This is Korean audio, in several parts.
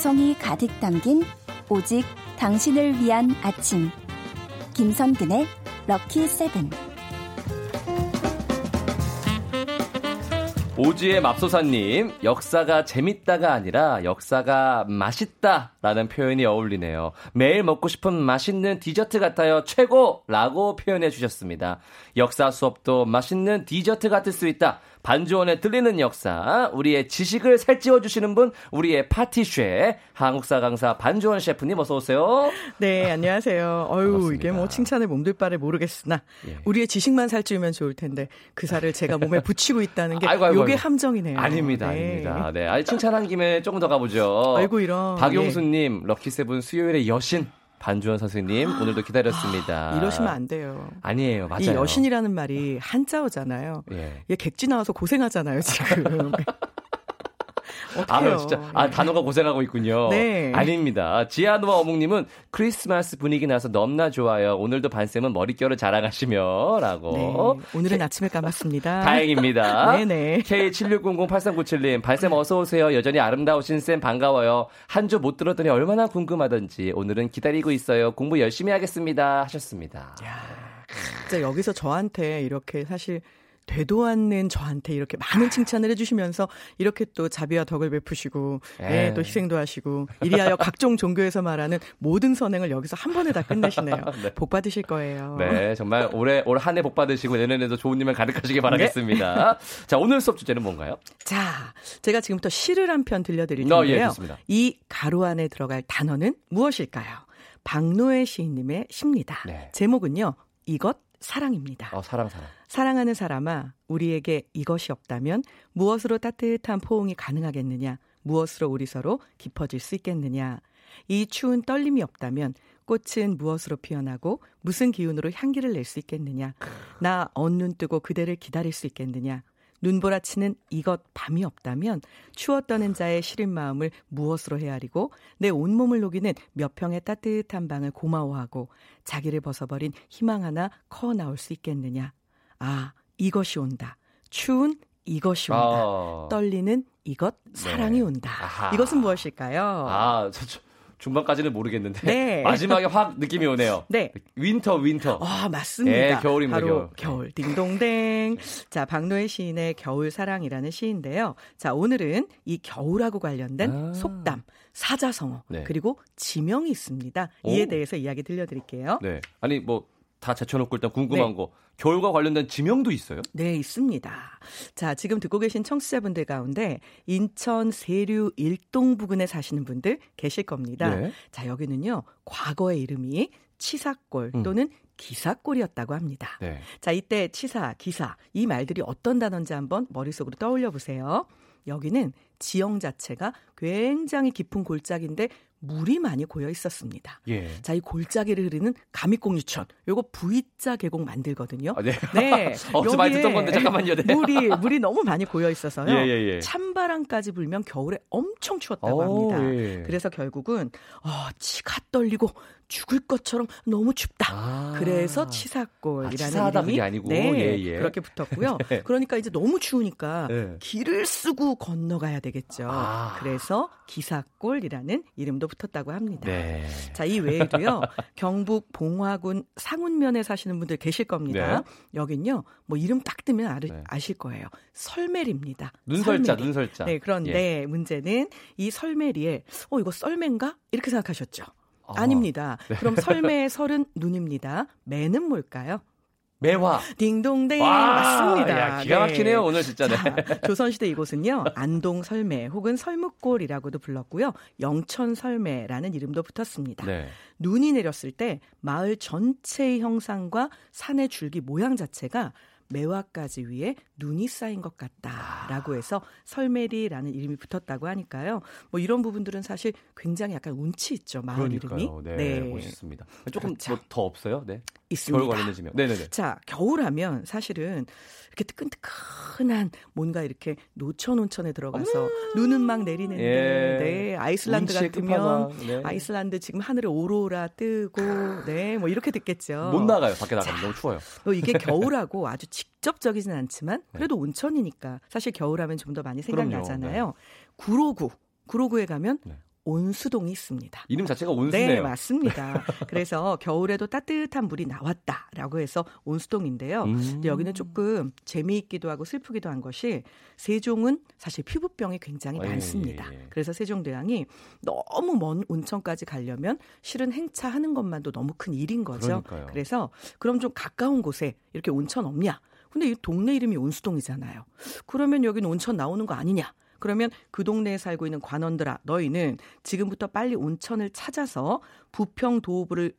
감성이 가득 담긴 오직 당신을 위한 아침. 김선근의 럭키 세븐. 오지의 맙소사님, 역사가 재밌다가 아니라 역사가 맛있다라는 표현이 어울리네요. 매일 먹고 싶은 맛있는 디저트 같아요. 최고! 라고 표현해 주셨습니다. 역사 수업도 맛있는 디저트 같을 수 있다. 반주원에 들리는 역사, 우리의 지식을 살찌워 주시는 분, 우리의 파티쉐, 한국사 강사 반주원 셰프님 어서 오세요. 네, 안녕하세요. 어유 이게 뭐 칭찬을 몸둘 바를 모르겠으나 예. 우리의 지식만 살찌우면 좋을 텐데 그 살을 제가 몸에 붙이고 있다는 게 아이고, 아이고, 요게 아이고. 함정이네요. 아닙니다, 네. 아닙니다. 네, 아니 칭찬한 김에 조금 더 가보죠. 아이고 이런. 박용수님, 예. 럭키 세븐 수요일의 여신. 반주원 선생님 오늘도 기다렸습니다. 아, 이러시면 안 돼요. 아니에요, 맞아요. 이 여신이라는 말이 한자어잖아요. 예. 얘 객지 나와서 고생하잖아요, 지금. 아, 진짜. 아, 네. 단어가 고생하고 있군요. 네. 아닙니다. 지아노와 어묵님은 크리스마스 분위기 나서 너무나 좋아요. 오늘도 반쌤은 머릿결을 자랑하시며, 라고. 네. 오늘은 K... 아침에 감았습니다. 다행입니다. 네네. K76008397님, 반쌤 어서오세요. 여전히 아름다우신 쌤 반가워요. 한 주 못 들었더니 얼마나 궁금하던지. 오늘은 기다리고 있어요. 공부 열심히 하겠습니다. 하셨습니다. 야, 진짜 여기서 저한테 이렇게 사실 되도 않는 저한테 이렇게 많은 칭찬을 해주시면서 이렇게 또 자비와 덕을 베푸시고 예, 예또 희생도 하시고 이리하여 각종 종교에서 말하는 모든 선행을 여기서 한 번에 다 끝내시네요. 네. 복 받으실 거예요. 네, 정말 올해 올 한 해 복 받으시고 내년에도 좋은 일만 가득하시길 바라겠습니다. 네. 자, 오늘 수업 주제는 뭔가요? 자, 제가 지금부터 시를 한 편 들려드릴 텐데요. 어, 예, 이 가로 안에 들어갈 단어는 무엇일까요? 박노해 시인님의 시입니다. 네. 제목은요. 이것 사랑입니다. 어, 사랑, 사랑. 사랑하는 사람아, 우리에게 이것이 없다면 무엇으로 따뜻한 포옹이 가능하겠느냐? 무엇으로 우리 서로 깊어질 수 있겠느냐? 이 추운 떨림이 없다면 꽃은 무엇으로 피어나고 무슨 기운으로 향기를 낼 수 있겠느냐? 나 언눈 뜨고 그대를 기다릴 수 있겠느냐? 눈보라치는 이것 밤이 없다면 추웠다는 자의 시린 마음을 무엇으로 헤아리고 내 온몸을 녹이는 몇 평의 따뜻한 방을 고마워하고 자기를 벗어버린 희망 하나 커 나올 수 있겠느냐. 아, 이것이 온다. 추운 이것이 온다. 아... 떨리는 이것 사랑이 네. 온다. 아하. 이것은 무엇일까요? 아, 저, 저, 중반까지는 모르겠는데 네. 마지막에 확 느낌이 오네요. 네. winter winter. 아, 맞습니다. 네, 겨울입니다. 바로 겨울. 겨울. 딩동댕. 자, 박노해 시인의 겨울 사랑이라는 시인데요. 자, 오늘은 이 겨울하고 관련된 아. 속담, 사자성어, 네. 그리고 지명이 있습니다. 이에 오. 대해서 이야기 들려 드릴게요. 네. 아니 뭐 다 제쳐놓고 일단 궁금한 네. 거 겨울과 관련된 지명도 있어요? 네, 있습니다. 자, 지금 듣고 계신 청취자분들 가운데 인천 세류 일동 부근에 사시는 분들 계실 겁니다. 네. 자, 여기는요, 과거의 이름이 치사골 음. 또는 음. 기사골이었다고 합니다. 네. 자, 이때 치사, 기사 이 말들이 어떤 단어인지 한번 머릿속으로 떠올려 보세요. 여기는 지형 자체가 굉장히 깊은 골짜기인데 물이 많이 고여 있었습니다. 예. 자, 이 골짜기를 흐르는 감익공유천. 요거 V자 계곡 만들거든요. 아, 네. 네. 어, 많이 듣던 건데 잠깐만요. 네. 물이 물이 너무 많이 고여 있어서요. 예, 예, 예. 찬바람까지 불면 겨울에 엄청 추웠다고 오, 합니다. 예. 그래서 결국은 어, 치가 떨리고 죽을 것처럼 너무 춥다. 아. 그래서 치사골이라는 아, 이름이 아니고 네, 예, 예. 그렇게 붙었고요. 네. 그러니까 이제 너무 추우니까 네. 길을 쓰고 건너가야 되겠죠. 아. 그래서 기사골이라는 이름도 붙었다고 합니다. 네. 자, 이 외에도요. 경북 봉화군 상운면에 사시는 분들 계실 겁니다. 네. 여긴요. 뭐 이름 딱 뜨면 아, 네. 아실 거예요. 설매리입니다. 눈설자, 설매리. 눈설자. 네, 그런데 예. 문제는 이 설매리에 어 이거 썰매인가? 이렇게 생각하셨죠. 아, 닙니다 네. 그럼 설매의 설은 눈입니다. 매는 뭘까요? 매화. 딩동댕 맞습니다. 야, 기가 막히네요 네. 오늘 진짜. 네. 자, 조선시대 이곳은요 안동 설매 혹은 설묵골이라고도 불렀고요 영천 설매라는 이름도 붙었습니다. 네. 눈이 내렸을 때 마을 전체의 형상과 산의 줄기 모양 자체가 매화까지 위에 눈이 쌓인 것 같다라고 해서 설메리라는 이름이 붙었다고 하니까요. 뭐 이런 부분들은 사실 굉장히 약간 운치 있죠. 마을 그러니까요. 이름이. 네, 네. 멋있습니다. 조금 그렇죠. 뭐더 없어요? 네. 있습니다. 겨울 관련해지면. 네네네. 자, 겨울하면 사실은 이렇게 뜨끈뜨끈한 뭔가 이렇게 노천 온천에 들어가서 음~ 눈은 막 내리는데, 예. 네, 아이슬란드 같으면 네. 아이슬란드 지금 하늘에 오로라 뜨고, 네, 뭐 이렇게 듣겠죠. 못 나가요. 밖에 나가면 너무 추워요. 뭐 이게 겨울하고 아주 직접적이진 않지만 네. 그래도 네. 온천이니까 사실 겨울하면 좀 더 많이 생각나잖아요. 네. 구로구, 구로구에 가면 네. 온수동이 있습니다. 이름 자체가 온수네요. 네, 맞습니다. 그래서 겨울에도 따뜻한 물이 나왔다라고 해서 온수동인데요. 음. 여기는 조금 재미있기도 하고 슬프기도 한 것이 세종은 사실 피부병이 굉장히 예, 많습니다. 예, 예. 그래서 세종대왕이 너무 먼 온천까지 가려면 실은 행차하는 것만도 너무 큰 일인 거죠. 그러니까요. 그래서 그럼 좀 가까운 곳에 이렇게 온천 없냐? 근데 이 동네 이름이 온수동이잖아요. 그러면 여기는 온천 나오는 거 아니냐? 그러면 그 동네에 살고 있는 관원들아, 너희는 지금부터 빨리 온천을 찾아서 부평 도읍에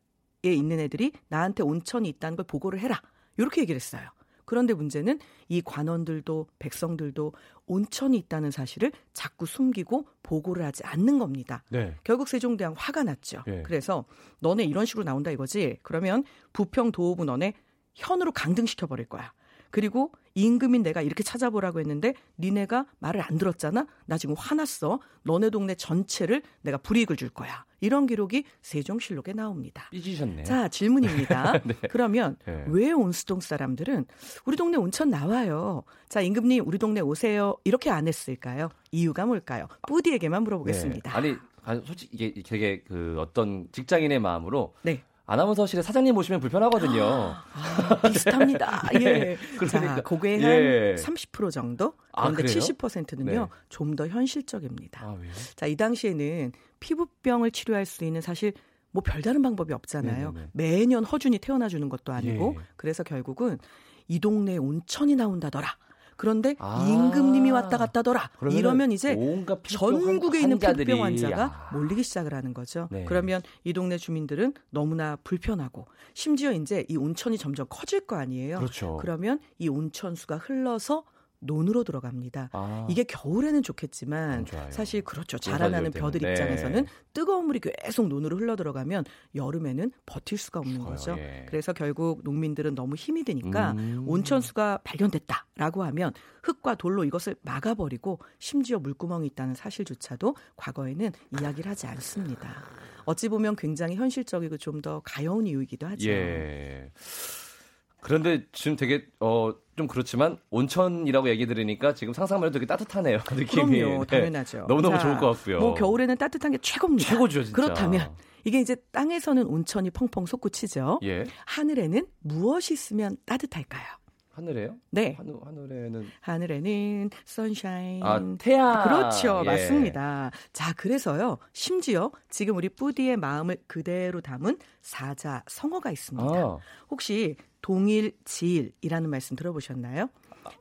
있는 애들이 나한테 온천이 있다는 걸 보고를 해라. 이렇게 얘기를 했어요. 그런데 문제는 이 관원들도 백성들도 온천이 있다는 사실을 자꾸 숨기고 보고를 하지 않는 겁니다. 네. 결국 세종대왕 화가 났죠. 예. 그래서 너네 이런 식으로 나온다 이거지. 그러면 부평 도읍은 너네 현으로 강등시켜 버릴 거야. 그리고 임금인 내가 이렇게 찾아보라고 했는데 니네가 말을 안 들었잖아. 나 지금 화났어. 너네 동네 전체를 내가 불이익을 줄 거야. 이런 기록이 세종실록에 나옵니다. 삐지셨네요. 자, 질문입니다. 네. 그러면 네. 왜 온수동 사람들은 우리 동네 온천 나와요. 자, 임금님 우리 동네 오세요. 이렇게 안 했을까요? 이유가 뭘까요? 뿌디에게만 물어보겠습니다. 네. 아니, 아니, 솔직히 이게 되게 그 어떤 직장인의 마음으로 네. 아나운서실에 사장님 모시면 불편하거든요. 아, 비슷합니다. 네. 예. 그러니까, 자, 그게 예. 한30% 정도? 아, 그런데 그래요? 70%는요, 네. 좀더 현실적입니다. 아? 자, 이 당시에는 피부병을 치료할 수 있는 사실 뭐 별다른 방법이 없잖아요. 네네네. 매년 허준이 태어나 주는 것도 아니고 예. 그래서 결국은 이 동네에 온천이 나온다더라. 그런데 아. 임금님이 왔다 갔다더라. 이러면 이제 전국에 있는 피부병 환자가 야. 몰리기 시작을 하는 거죠. 네. 그러면 이 동네 주민들은 너무나 불편하고 심지어 이제 이 온천이 점점 커질 거 아니에요. 그렇죠. 그러면 이 온천수가 흘러서 논으로 들어갑니다. 아, 이게 겨울에는 안 좋겠지만 좋아요. 사실 그렇죠. 자라나는 벼들 때는. 입장에서는 네. 뜨거운 물이 계속 논으로 흘러 들어가면 여름에는 버틸 수가 없는 죽어요. 거죠. 예. 그래서 결국 농민들은 너무 힘이 드니까 음. 온천수가 발견됐다라고 하면 흙과 돌로 이것을 막아버리고 심지어 물구멍이 있다는 사실조차도 과거에는 이야기를 하지 않습니다. 어찌 보면 굉장히 현실적이고 좀 더 가여운 이유이기도 하죠. 예. 그런데 지금 되게 어 좀 그렇지만 온천이라고 얘기 들으니까 지금 상상만 해도 되게 따뜻하네요. 느낌이. 그럼요, 네. 당연하죠. 너무너무 자, 좋을 것 같고요. 뭐 겨울에는 따뜻한 게 최고입니다. 최고죠, 진짜. 그렇다면 이게 이제 땅에서는 온천이 펑펑 솟구치죠. 예. 하늘에는 무엇이 있으면 따뜻할까요? 하늘에요? 네. 하늘 하늘에는 하늘에는 선샤인. 아 태양. 그렇죠. 예. 맞습니다. 자, 그래서요. 심지어 지금 우리 뿌디의 마음을 그대로 담은 사자 성어가 있습니다. 아, 혹시 동일 지일이라는 말씀 들어보셨나요?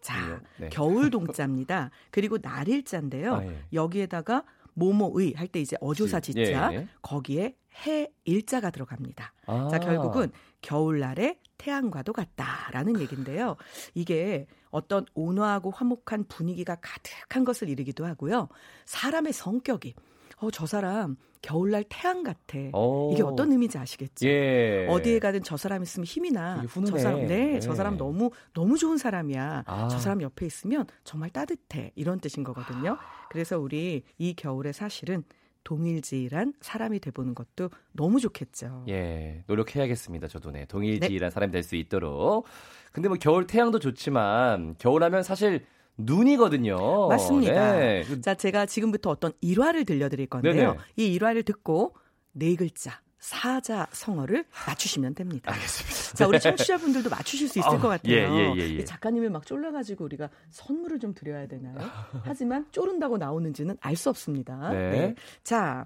자, 아니요. 네. 겨울 동자입니다. 그리고 날일자인데요. 아, 예. 여기에다가 모모의 할 때 이제 어조사 지- 지자 예, 예. 거기에 해 일자가 들어갑니다. 아. 자, 결국은 겨울날에 태양과도 같다라는 얘기인데요. 이게 어떤 온화하고 화목한 분위기가 가득한 것을 이르기도 하고요. 사람의 성격이 어, 저 사람 겨울날 태양 같아. 오. 이게 어떤 의미인지 아시겠죠? 예. 어디에 가든 저 사람 있으면 힘이 나. 되게 훈훈해. 저 사람, 네, 네. 저 사람 너무 너무 좋은 사람이야. 아. 저 사람 옆에 있으면 정말 따뜻해. 이런 뜻인 거거든요. 그래서 우리 이 겨울에 사실은 동일지란 사람이 돼보는 것도 너무 좋겠죠. 예, 노력해야겠습니다. 저도 네, 동일지란 사람이 될 수 있도록. 근데 뭐 겨울 태양도 좋지만 겨울하면 사실 눈이거든요. 맞습니다. 네. 그- 자, 제가 지금부터 어떤 일화를 들려드릴 건데요. 네네. 이 일화를 듣고 네 글자 사자 성어를 맞추시면 됩니다. 알겠습니다. 자, 우리 청취자분들도 맞추실 수 있을 아, 것 같아요. 예, 예, 예, 예. 이 작가님을 막 쫄라가지고 우리가 선물을 좀 드려야 되나요? 하지만 쫄은다고 나오는지는 알 수 없습니다. 네. 자,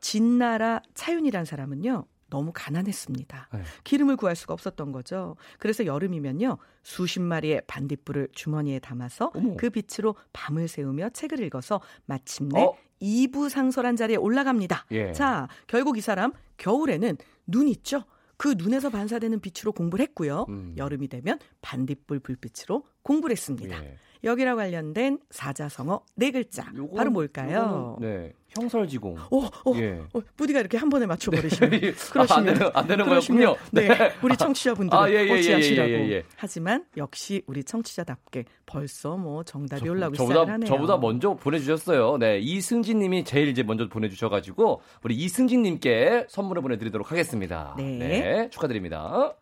진나라 차윤이란 사람은요. 너무 가난했습니다. 네. 기름을 구할 수가 없었던 거죠. 그래서 여름이면요. 수십 마리의 반딧불을 주머니에 담아서 어머. 그 빛으로 밤을 새우며 책을 읽어서 마침내 어? 이부상설한 자리에 올라갑니다. 예. 자, 결국 이 사람 겨울에는 눈 있죠? 그 눈에서 반사되는 빛으로 공부를 했고요. 음. 여름이 되면 반딧불 불빛으로 공부를 했습니다. 예. 여기랑 관련된 사자성어 네 글자. 요건- 바로 뭘까요? 요거는, 네, 형설지공. 오, 오, 예. 어, 부디가 이렇게 한 번에 맞춰버리시면 아, 안 되는, 안 되는 거였군요. 네, 우리 청취자분들은 아, 예, 예, 예, 어찌하시라고. 예, 예, 예. 하지만 역시 우리 청취자답게 벌써 뭐 정답이 올라오고 저보다, 시작을 하네요. 저보다 먼저 보내주셨어요. 네, 이승진 님이 제일 이제 먼저 보내주셔가지고, 우리 이승진 님께 선물을 보내드리도록 하겠습니다. 네. 축하드립니다.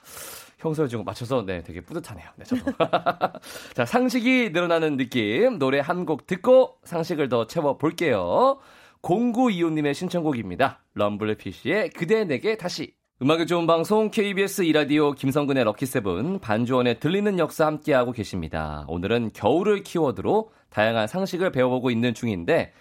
형설지공 맞춰서, 네, 되게 뿌듯하네요. 네, 저도. 자, 상식이 늘어나는 느낌. 노래 한 곡 듣고 상식을 더 채워 볼게요. 0925님의 신청곡입니다. 럼블피쉬의 그대 내게 다시. 음악의 좋은 방송 KBS 이라디오 김성근의 럭키세븐 반주원의 들리는 역사 함께하고 계십니다. 오늘은 겨울을 키워드로 다양한 상식을 배워보고 있는 중인데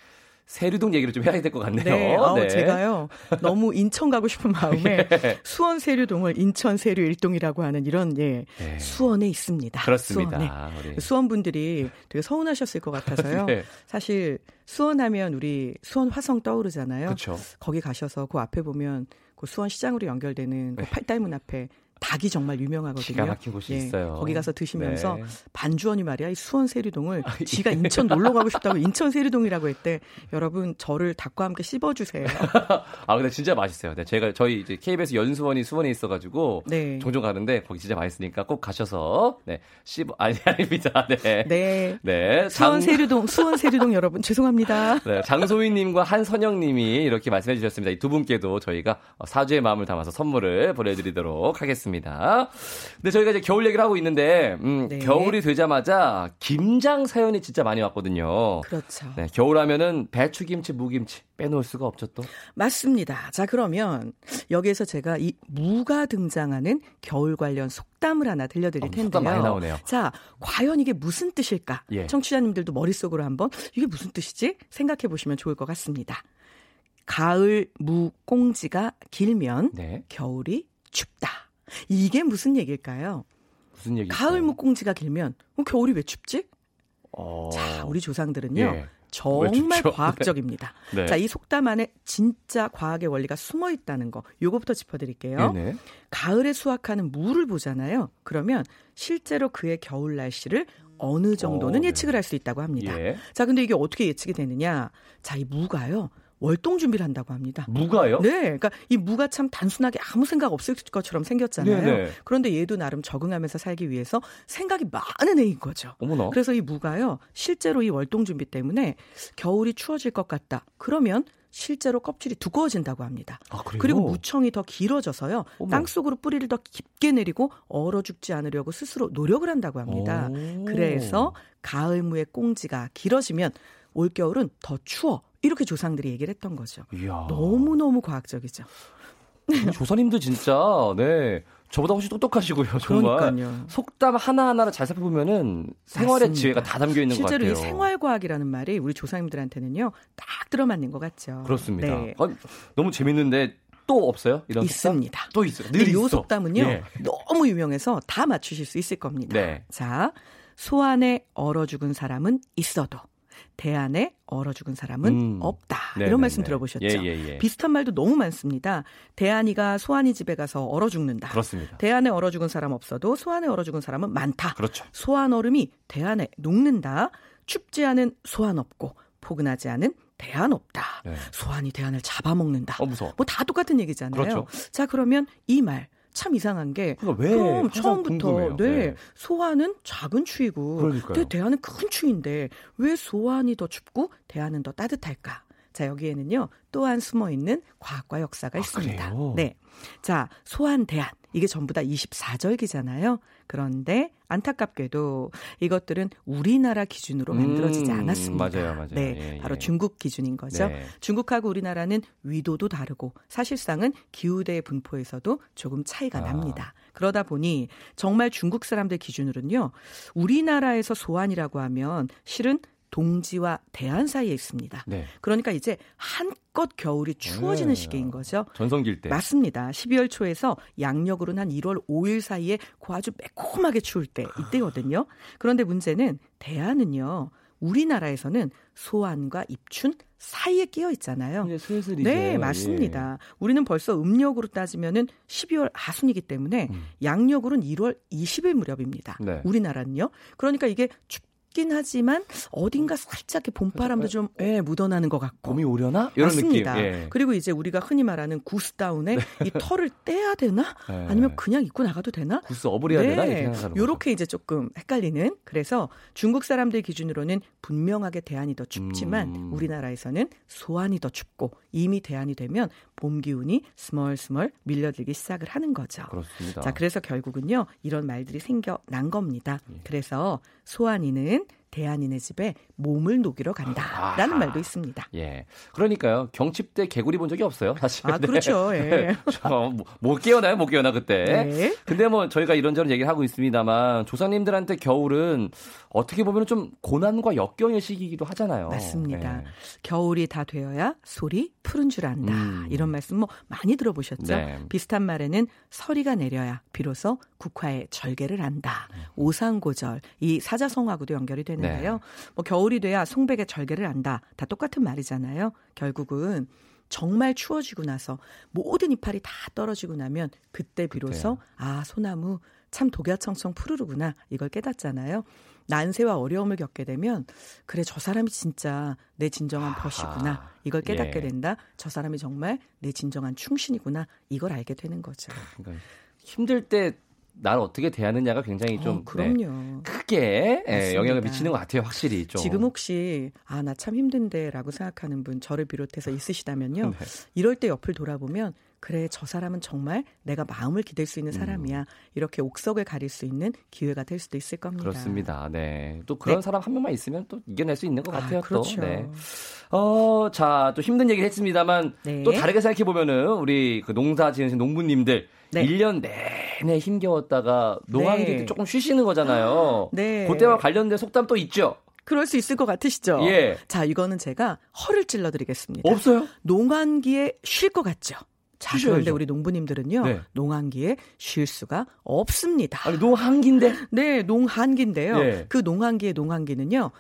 세류동 얘기를 좀 해야 될 것 같네요. 네, 어, 네. 제가요 너무 인천 가고 싶은 마음에 예. 수원 세류동을 인천 세류 일동이라고 하는 이런 예 네. 수원에 있습니다. 그렇습니다. 수원에. 수원 분들이 되게 서운하셨을 것 같아서요. 네. 사실 수원하면 우리 수원 화성 떠오르잖아요. 그쵸. 거기 가셔서 그 앞에 보면 그 수원 시장으로 연결되는 그 네. 팔달문 앞에 닭이 정말 유명하거든요. 기가 막힌 곳이 예, 있어요. 거기 가서 드시면서 네. 반주원이 말이야 이 수원 세류동을 아, 예. 지가 인천 놀러 가고 싶다고 인천 세류동이라고 했대. 여러분 저를 닭과 함께 씹어 주세요. 아 근데 진짜 맛있어요. 네, 제가 저희 이제 KBS 연수원이 수원에 있어가지고 네. 종종 가는데 거기 진짜 맛있으니까 꼭 가셔서 네 씹어 아니 아닙니다. 네. 네. 네. 수원 세류동 수원 세류동 여러분 죄송합니다. 네 장소희님과 한선영님이 이렇게 말씀해 주셨습니다. 이 두 분께도 저희가 사주의 마음을 담아서 선물을 보내드리도록 하겠습니다. 알겠습니다. 근데 저희가 이제 겨울 얘기를 하고 있는데 음, 네. 겨울이 되자마자 김장 사연이 진짜 많이 왔거든요. 그렇죠. 네, 겨울 하면은 배추김치, 무김치 빼놓을 수가 없죠 또. 맞습니다. 자 그러면 여기에서 제가 이 무가 등장하는 겨울 관련 속담을 하나 들려드릴 어, 텐데요. 속담 많이 나오네요. 자 과연 이게 무슨 뜻일까? 예. 청취자님들도 머릿속으로 한번 이게 무슨 뜻이지 생각해 보시면 좋을 것 같습니다. 가을 무 꽁지가 길면 네. 겨울이 춥다. 이게 무슨 얘기일까요? 무슨 얘기? 가을 묵꽁지가 길면 어, 겨울이 왜 춥지? 어... 자, 우리 조상들은요. 예. 정말 과학적입니다. 네. 자, 이 속담 안에 진짜 과학의 원리가 숨어 있다는 거. 요거부터 짚어드릴게요. 네네. 가을에 수확하는 물을 보잖아요. 그러면 실제로 그의 겨울 날씨를 어느 정도는 어, 네. 예측을 할 수 있다고 합니다. 예. 자, 근데 이게 어떻게 예측이 되느냐? 자, 이 무가요. 월동 준비를 한다고 합니다. 무가요? 네. 그러니까 이 무가 참 단순하게 아무 생각 없을 것처럼 생겼잖아요. 네네. 그런데 얘도 나름 적응하면서 살기 위해서 생각이 많은 애인 거죠. 어머나. 그래서 이 무가요. 실제로 이 월동 준비 때문에 겨울이 추워질 것 같다. 그러면 실제로 껍질이 두꺼워진다고 합니다. 아, 그리고 무청이 더 길어져서요. 어머. 땅속으로 뿌리를 더 깊게 내리고 얼어 죽지 않으려고 스스로 노력을 한다고 합니다. 오. 그래서 가을무의 꽁지가 길어지면 올겨울은 더 추워. 이렇게 조상들이 얘기를 했던 거죠. 이야. 너무너무 과학적이죠. 조사님도 진짜 네 저보다 훨씬 똑똑하시고요. 정말 그러니까요. 속담 하나 하나를 잘 살펴보면은 생활의 맞습니다. 지혜가 다 담겨 있는 것 같아요. 실제로 이 생활과학이라는 말이 우리 조상님들한테는요 딱 들어맞는 것 같죠. 그렇습니다. 네. 아, 너무 재밌는데 또 없어요? 이런 있습니다. 속담? 또 있어요. 늘 있어. 속담은요 예. 너무 유명해서 다 맞추실 수 있을 겁니다. 네. 자, 소 안에 얼어 죽은 사람은 있어도 대안에 얼어 죽은 사람은 음. 없다. 네네네. 이런 말씀 들어보셨죠? 예, 예, 예. 비슷한 말도 너무 많습니다. 대안이가 소환이 집에 가서 얼어 죽는다. 그렇습니다. 대안에 얼어 죽은 사람 없어도 소안에 얼어 죽은 사람은 많다. 그렇죠. 소안 얼음이 대안에 녹는다. 춥지 않은 소안 없고 포근하지 않은 대안 없다. 네. 소안이 대안을 잡아먹는다. 어, 무서워. 뭐 다 똑같은 얘기잖아요. 그렇죠. 자, 그러면 이 말. 참 이상한 게 그러니까 그럼 처음부터 네, 네. 소환은 작은 추위고 근데 대안은 큰 추위인데 왜 소환이 더 춥고 대안은 더 따뜻할까? 자, 여기에는요, 또한 숨어 있는 과학과 역사가 아, 있습니다. 그래요? 네. 자, 소환 대안. 이게 전부 다 24절기잖아요. 그런데 안타깝게도 이것들은 우리나라 기준으로 만들어지지 음, 않았습니다. 맞아요, 맞아요. 네, 예, 바로 예. 중국 기준인 거죠. 네. 중국하고 우리나라는 위도도 다르고 사실상은 기후대 분포에서도 조금 차이가 아. 납니다. 그러다 보니 정말 중국 사람들 기준으로는요, 우리나라에서 소환이라고 하면 실은 동지와 대안 사이에 있습니다. 네. 그러니까 이제 한껏 겨울이 추워지는 네. 시기인 거죠. 전성기일 때. 맞습니다. 12월 초에서 양력으로는 한 1월 5일 사이에 그 아주 매콤하게 추울 때 이때거든요. 그런데 문제는 대안은요. 우리나라에서는 소환과 입춘 사이에 끼어 있잖아요. 슬슬 네, 예. 맞습니다. 예. 우리는 벌써 음력으로 따지면은 12월 하순이기 때문에 음. 양력으로는 1월 20일 무렵입니다. 네. 우리나라는요. 그러니까 이게 춥 춥긴 하지만 어딘가 살짝 봄바람도 좀 예, 묻어나는 것 같고. 봄이 오려나? 이런 맞습니다. 느낌. 예. 그리고 이제 우리가 흔히 말하는 구스다운에 네. 이 털을 떼야 되나? 네. 아니면 그냥 입고 나가도 되나? 구스 업어야 네. 되나? 이렇게 요렇게 이제 조금 헷갈리는. 그래서 중국 사람들 기준으로는 분명하게 대안이 더 춥지만 음. 우리나라에서는 소안이 더 춥고 이미 대안이 되면 봄 기운이 스멀스멀 밀려들기 시작을 하는 거죠. 그렇습니다. 자, 그래서 결국은요. 이런 말들이 생겨난 겁니다. 예. 그래서 소안이는 대안이네 집에 몸을 녹이러 간다라는 아하. 말도 있습니다. 예. 그러니까요. 경칩 때 개구리 본 적이 없어요, 사실. 아, 그렇죠. 예. 네. 저, 뭐, 못 깨어나요, 못 깨어나, 그때. 네. 근데 뭐, 저희가 이런저런 얘기를 하고 있습니다만, 조상님들한테 겨울은 어떻게 보면 좀 고난과 역경의 시기이기도 하잖아요. 맞습니다. 예. 겨울이 다 되어야 소리 푸른 줄 안다. 음. 이런 말씀 뭐 많이 들어보셨죠? 네. 비슷한 말에는 서리가 내려야 비로소 국화의 절개를 한다. 오상고절 이 사자성어하고도 연결이 되는데요. 네. 뭐 겨울이 돼야 송백의 절개를 한다. 다 똑같은 말이잖아요. 결국은 정말 추워지고 나서 모든 이파리 다 떨어지고 나면 그때 비로소 아 소나무 참 독야청청 푸르르구나 이걸 깨닫잖아요. 난세와 어려움을 겪게 되면 그래 저 사람이 진짜 내 진정한. 벗이구나 이걸 깨닫게 예. 된다. 저 사람이 정말 내 진정한 충신이구나 이걸 알게 되는 거죠. 힘들 때날 어떻게 대하느냐가 굉장히 좀 어, 그럼요. 네, 크게 예. 영향을 미치는 것 같아요, 확실히 좀. 지금 혹시 아 나 참 힘든데라고 생각하는 분 저를 비롯해서 있으시다면요. 네. 이럴 때 옆을 돌아보면 그래 저 사람은 정말 내가 마음을 기댈 수 있는 사람이야. 이렇게 옥석을 가릴 수 있는 기회가 될 수도 있을 겁니다. 그렇습니다. 네. 또 그런 네. 사람 한 명만 있으면 또 이겨낼 수 있는 것 아, 같아요. 그렇죠. 또. 네. 어, 자, 또 힘든 얘기를 했습니다만 네. 또 다르게 생각해 보면은 우리 그 농사 지으신 농부님들 네. 1년 내내 힘겨웠다가 노한기 네. 때 조금 쉬시는 거잖아요. 네. 그때와 관련된 속담 또 있죠? 그럴 수 있을 것 같으시죠? 예. 자, 이거는 제가 허를 찔러 드리겠습니다. 없어요? 농한기에 쉴 것 같죠? 자, 쉬셔야죠. 그런데 우리 농부님들은요. 네. 농한기에 쉴 수가 없습니다. 아니, 노한기인데? 네, 농한기인데요. 예. 그 농한기의 농한기는요.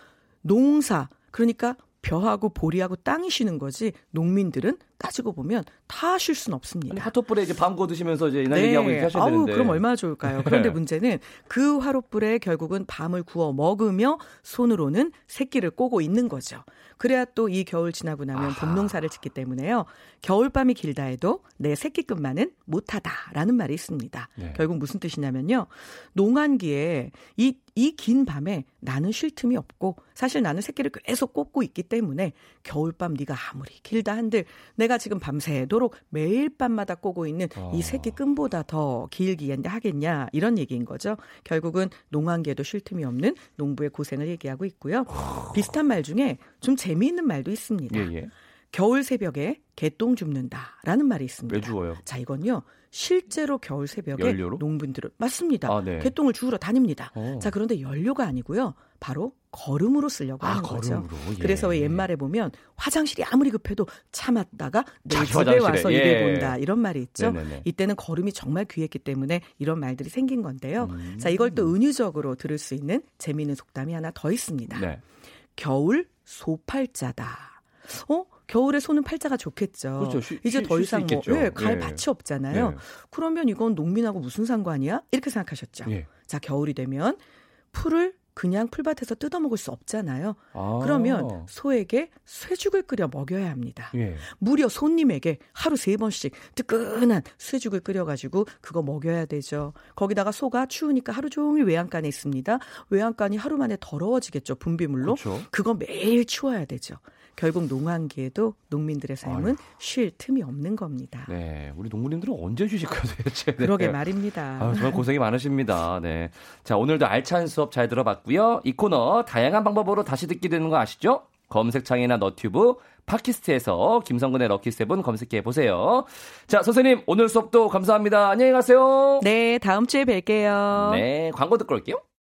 농사 그러니까 벼하고 보리하고 땅이 쉬는 거지 농민들은 따지고 보면 다 쉴 수는 없습니다. 핫도불에 이제 밤 구워 드시면서 이제 이날 얘기하고 이렇게 하셔야 네. 아우, 되는데. 그럼 얼마나 좋을까요? 그런데 문제는 그 화롯불에 결국은 밤을 구워 먹으며 손으로는 새끼를 꼬고 있는 거죠. 그래야 또 이 겨울 지나고 나면 아하. 봄농사를 짓기 때문에요. 겨울밤이 길다 해도 내 새끼끝만은 못하다라는 말이 있습니다. 네. 결국 무슨 뜻이냐면요. 농한기에 이 이긴 밤에 나는 쉴 틈이 없고 사실 나는 새끼를 계속 꽂고 있기 때문에 겨울밤 네가 아무리 길다 한들 내가 지금 밤새도록 매일 밤마다 꼬고 있는 어. 이 새끼 끈보다 더 길기 하겠냐 이런 얘기인 거죠. 결국은 농한기에도 쉴 틈이 없는 농부의 고생을 얘기하고 있고요. 비슷한 말 중에 좀 재미있는 말도 있습니다. 예, 예. 겨울 새벽에 개똥 줍는다라는 말이 있습니다. 왜 주워요? 자, 이건요. 실제로 겨울 새벽에 연료로? 농분들은 맞습니다. 아, 네. 개똥을 주우러 다닙니다. 어. 자, 그런데 연료가 아니고요. 바로 걸음으로 쓰려고 아, 하는 거죠. 걸음으로. 예. 그래서 왜 옛말에 보면 화장실이 아무리 급해도 참았다가 내 집에 화장실에. 와서 예. 일해 본다 이런 말이 있죠. 네네네. 이때는 걸음이 정말 귀했기 때문에 이런 말들이 생긴 건데요. 음. 자, 이걸 또 은유적으로 들을 수 있는 재미있는 속담이 하나 더 있습니다. 네. 겨울 소팔자다. 어? 겨울에 소는 팔자가 좋겠죠. 그렇죠. 쉬- 이제 쉬- 더 이상 뭐. 예, 갈 예. 밭이 없잖아요. 네. 그러면 이건 농민하고 무슨 상관이야? 이렇게 생각하셨죠. 예. 자, 겨울이 되면 풀을 그냥 풀밭에서 뜯어 먹을 수 없잖아요. 아. 그러면 소에게 쇠죽을 끓여 먹여야 합니다. 예. 무려 손님에게 하루 세 번씩 뜨끈한 쇠죽을 끓여가지고 그거 먹여야 되죠. 거기다가 소가 추우니까 하루 종일 외양간에 있습니다. 외양간이 하루 만에 더러워지겠죠. 분비물로. 그렇죠. 그거 매일 치워야 되죠. 결국 농한기에도 농민들의 삶은 아유. 쉴 틈이 없는 겁니다. 네, 우리 농부님들은 언제 휴식 거요 도대체? 네. 그러게 말입니다. 아, 정말 고생이 많으십니다. 네. 자, 오늘도 알찬 수업 잘 들어봤고요. 이 코너 다양한 방법으로 다시 듣게 되는 거 아시죠? 검색창이나 너튜브, 팟캐스트에서 김성근의 럭키세븐 검색해 보세요. 자, 선생님, 오늘 수업도 감사합니다. 안녕히 가세요. 네, 다음 주에 뵐게요. 네, 광고 듣고 올게요.